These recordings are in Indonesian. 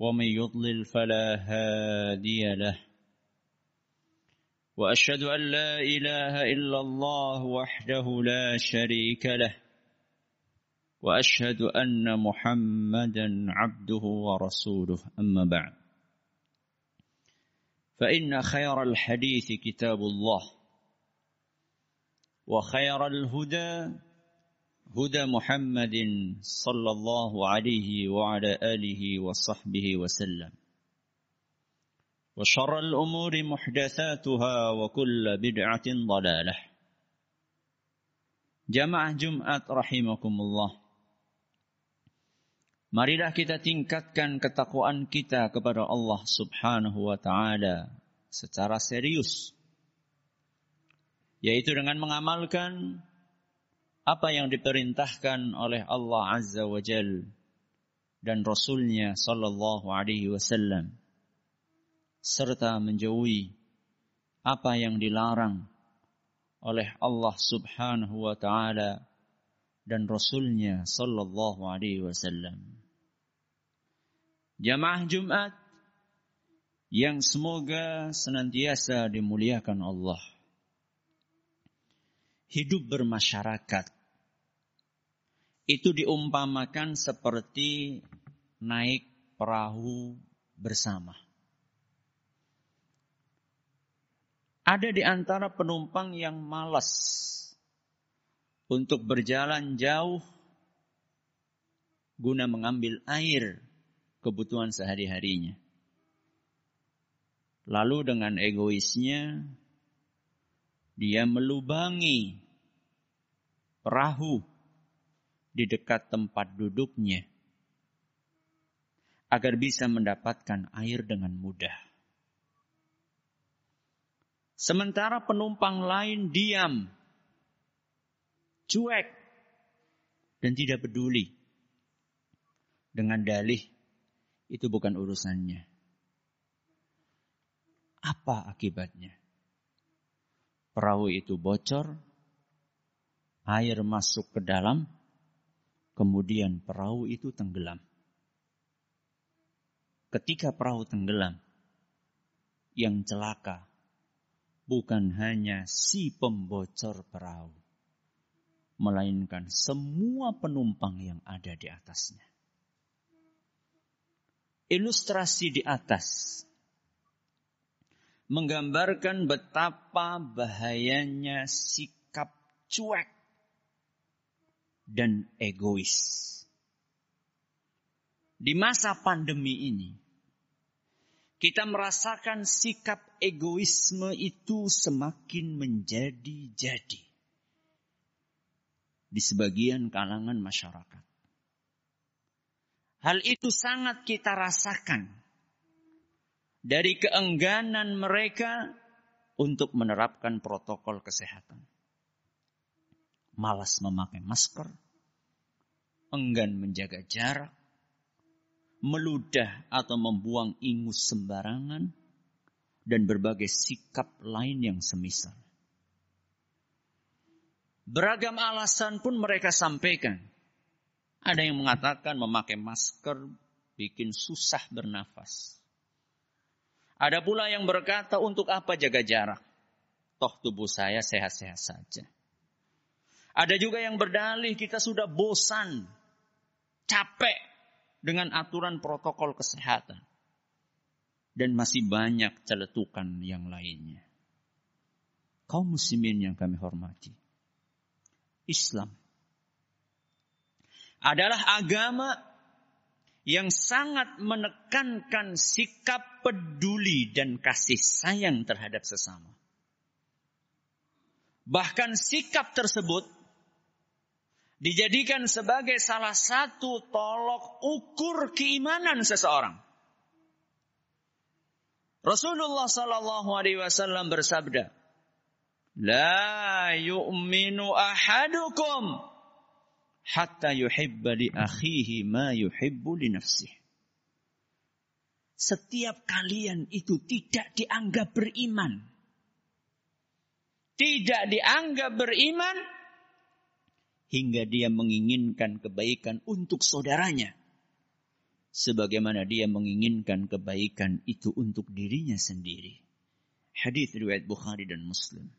ومن يضلل فلا هادي له. وأشهد أن لا إله إلا الله وحده لا شريك له. وأشهد أن محمدا عبده ورسوله. أما بعد. فإن خير الحديث كتاب الله. وخير الهدى هدى محمد صلى الله عليه وعلى اله وصحبه وسلم وشر الامور محدثاتها وكل بدعه ضلاله جماعه جمعه رحمكم الله Marilah kita tingkatkan ketakwaan kita kepada Allah Subhanahu wa taala secara serius yaitu dengan mengamalkan apa yang diperintahkan oleh Allah Azza wa Jal dan Rasulnya Sallallahu Alaihi Wasallam serta menjauhi apa yang dilarang oleh Allah Subhanahu wa taala dan Rasulnya Sallallahu Alaihi Wasallam. Jamaah Jumat yang semoga senantiasa dimuliakan Allah. Hidup bermasyarakat itu diumpamakan seperti naik perahu bersama. Ada di antara penumpang yang malas untuk berjalan jauh guna mengambil air kebutuhan sehari-harinya. Lalu dengan egoisnya dia melubangi perahu di dekat tempat duduknya agar bisa mendapatkan air dengan mudah. Sementara penumpang lain diam, cuek, dan tidak peduli dengan dalih itu bukan urusannya. Apa akibatnya? Perahu itu bocor, air masuk ke dalam, kemudian perahu itu tenggelam. Ketika perahu tenggelam, yang celaka bukan hanya si pembocor perahu, melainkan semua penumpang yang ada di atasnya ilustrasi di atas menggambarkan betapa bahayanya sikap cuek dan egois. Di masa pandemi ini, kita merasakan sikap egoisme itu semakin menjadi-jadi di sebagian kalangan masyarakat. Hal itu sangat kita rasakan dari keengganan mereka untuk menerapkan protokol kesehatan. Malas memakai masker, enggan menjaga jarak, meludah atau membuang ingus sembarangan, dan berbagai sikap lain yang semisal. Beragam alasan pun mereka sampaikan ada yang mengatakan memakai masker bikin susah bernafas. Ada pula yang berkata untuk apa jaga jarak? Toh tubuh saya sehat-sehat saja. Ada juga yang berdalih kita sudah bosan, capek dengan aturan protokol kesehatan. Dan masih banyak celetukan yang lainnya. Kaum muslimin yang kami hormati. Islam adalah agama yang sangat menekankan sikap peduli dan kasih sayang terhadap sesama. Bahkan sikap tersebut dijadikan sebagai salah satu tolok ukur keimanan seseorang. Rasulullah sallallahu alaihi wasallam bersabda, "La yu'minu ahadukum hatta yuhibba li akhihi ma yuhibbu li nafsihi." Setiap kalian itu tidak dianggap beriman. Tidak dianggap beriman hingga dia menginginkan kebaikan untuk saudaranya sebagaimana dia menginginkan kebaikan itu untuk dirinya sendiri. Hadis riwayat Bukhari dan Muslim.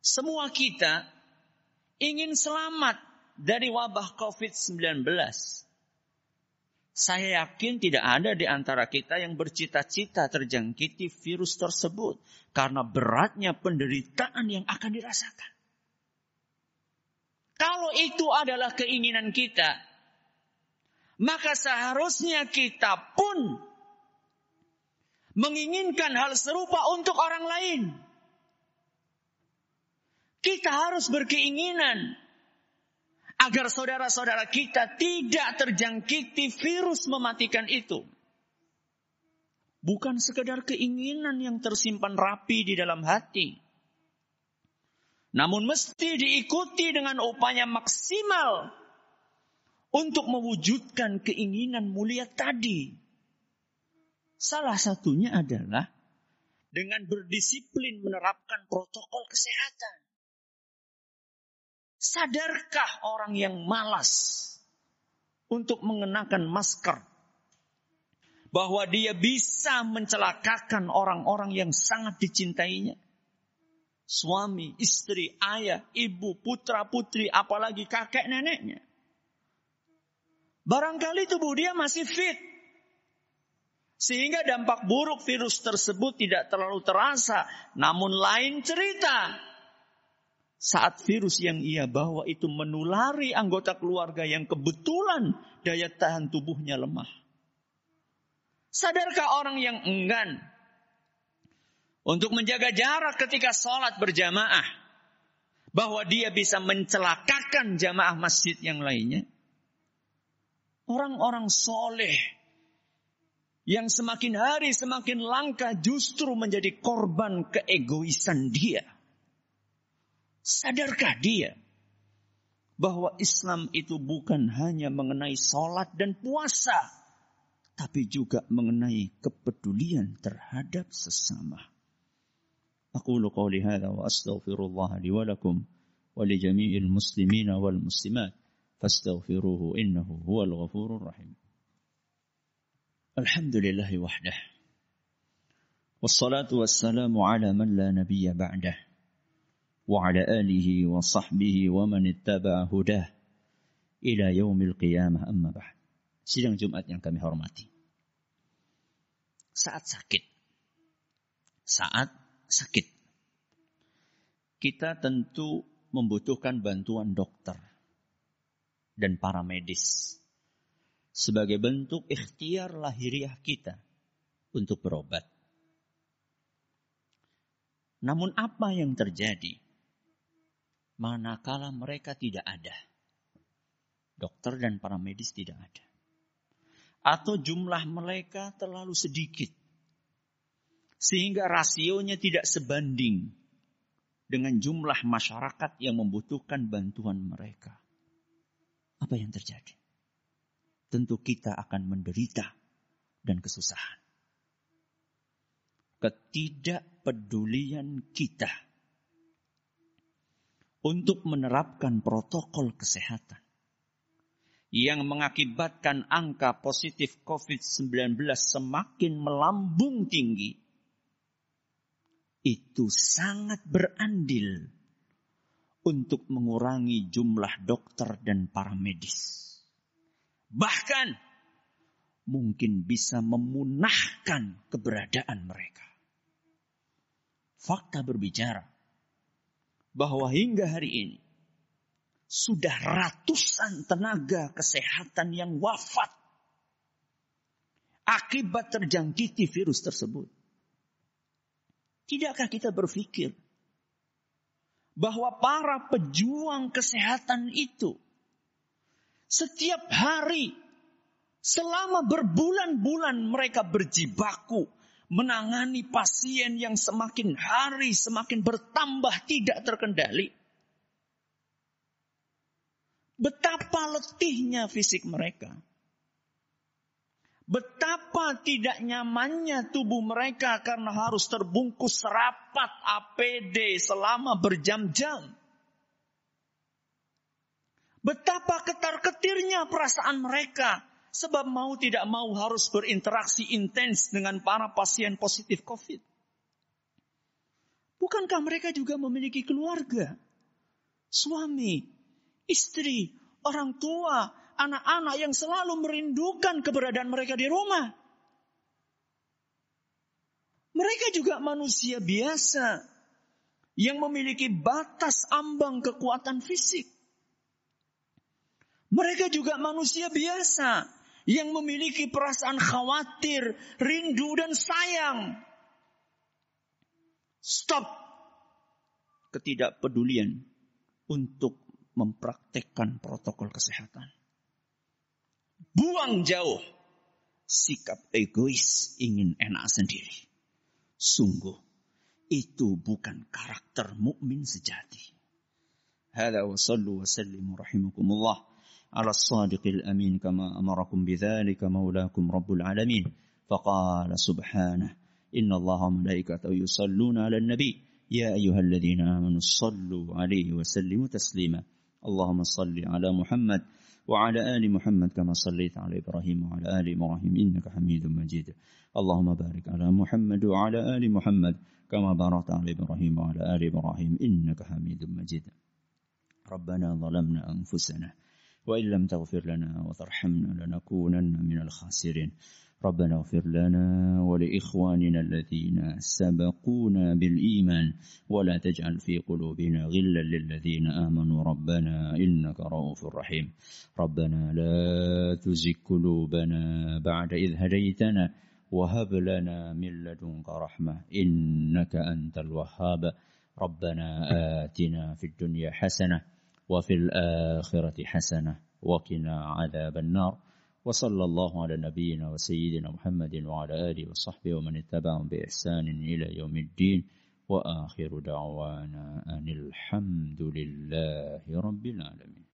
Semua kita ingin selamat dari wabah COVID-19. Saya yakin tidak ada di antara kita yang bercita-cita terjangkiti virus tersebut karena beratnya penderitaan yang akan dirasakan. Kalau itu adalah keinginan kita, maka seharusnya kita pun menginginkan hal serupa untuk orang lain. Kita harus berkeinginan agar saudara-saudara kita tidak terjangkiti virus mematikan itu. Bukan sekedar keinginan yang tersimpan rapi di dalam hati. Namun mesti diikuti dengan upaya maksimal untuk mewujudkan keinginan mulia tadi. Salah satunya adalah dengan berdisiplin menerapkan protokol kesehatan. Sadarkah orang yang malas untuk mengenakan masker bahwa dia bisa mencelakakan orang-orang yang sangat dicintainya? Suami, istri, ayah, ibu, putra, putri, apalagi kakek neneknya. Barangkali tubuh dia masih fit. Sehingga dampak buruk virus tersebut tidak terlalu terasa. Namun lain cerita. Saat virus yang ia bawa itu menulari anggota keluarga yang kebetulan daya tahan tubuhnya lemah. Sadarkah orang yang enggan untuk menjaga jarak ketika sholat berjamaah. Bahwa dia bisa mencelakakan jamaah masjid yang lainnya. Orang-orang soleh yang semakin hari semakin langka justru menjadi korban keegoisan dia. Sadarkah dia bahwa Islam itu bukan hanya mengenai sholat dan puasa, tapi juga mengenai kepedulian terhadap sesama. أقول قولي هذا وأستغفر الله لي ولكم ولجميع المسلمين والمسلمات فاستغفروه إنه هو الغفور الرحيم الحمد لله وحده والصلاة والسلام على من لا نبي بعده وعلى آله وصحبه ومن اتبع هداه إلى يوم القيامة أما بعد Sidang Jumat yang kami hormati. Saat sakit. Saat sakit. Kita tentu membutuhkan bantuan dokter dan para medis sebagai bentuk ikhtiar lahiriah kita untuk berobat. Namun apa yang terjadi manakala mereka tidak ada? Dokter dan para medis tidak ada. Atau jumlah mereka terlalu sedikit sehingga rasionya tidak sebanding dengan jumlah masyarakat yang membutuhkan bantuan mereka. Apa yang terjadi? Tentu kita akan menderita dan kesusahan. Ketidakpedulian kita untuk menerapkan protokol kesehatan yang mengakibatkan angka positif COVID-19 semakin melambung tinggi itu sangat berandil untuk mengurangi jumlah dokter dan para medis. Bahkan mungkin bisa memunahkan keberadaan mereka. Fakta berbicara bahwa hingga hari ini sudah ratusan tenaga kesehatan yang wafat akibat terjangkiti virus tersebut. Tidakkah kita berpikir bahwa para pejuang kesehatan itu setiap hari selama berbulan-bulan mereka berjibaku menangani pasien yang semakin hari semakin bertambah tidak terkendali. Betapa letihnya fisik mereka. Betapa tidak nyamannya tubuh mereka karena harus terbungkus rapat APD selama berjam-jam. Betapa ketar-ketirnya perasaan mereka sebab mau tidak mau harus berinteraksi intens dengan para pasien positif COVID. Bukankah mereka juga memiliki keluarga? Suami, istri, orang tua, anak-anak yang selalu merindukan keberadaan mereka di rumah. Mereka juga manusia biasa yang memiliki batas ambang kekuatan fisik. Mereka juga manusia biasa yang memiliki perasaan khawatir, rindu, dan sayang. Stop ketidakpedulian untuk mempraktekkan protokol kesehatan. Buang jauh sikap egois ingin enak sendiri. Sungguh itu bukan karakter mukmin sejati. Hada wa sallu wa sallimu rahimakumullah ala sadiqil amin kama amarakum bidhalika maulakum rabbul alamin. Faqala subhanah. Inna allaha malaikatahu yusalluna ala nabi. يا أيها الذين amanu sallu alaihi wa sallimu taslima. Allahumma salli. وعلى آل محمد كما صليت على إبراهيم وعلى آل إبراهيم إنك حميد مجيد. اللهم بارك على محمد وعلى آل محمد كما باركت على إبراهيم وعلى آل إبراهيم إنك حميد مجيد. ربنا ظلمنا أنفسنا وإن لم تغفر لنا وترحمنا لنكونن من الخاسرين. ربنا اغفر لنا ولإخواننا الذين سبقونا بالإيمان ولا تجعل في قلوبنا غلا للذين آمنوا ربنا إنك رؤوف رحيم. ربنا لا تزغ قلوبنا بعد إذ هديتنا وهب لنا من لدنك رحمة إنك أنت الوهاب. ربنا آتنا في الدنيا حسنة وفي الآخرة حسنة وقنا عذاب النار. وصلى الله على نبينا وسيدنا محمد وعلى آله وصحبه ومن اتبعهم بإحسان إلى يوم الدين. وآخر دعوانا أن الحمد لله رب العالمين.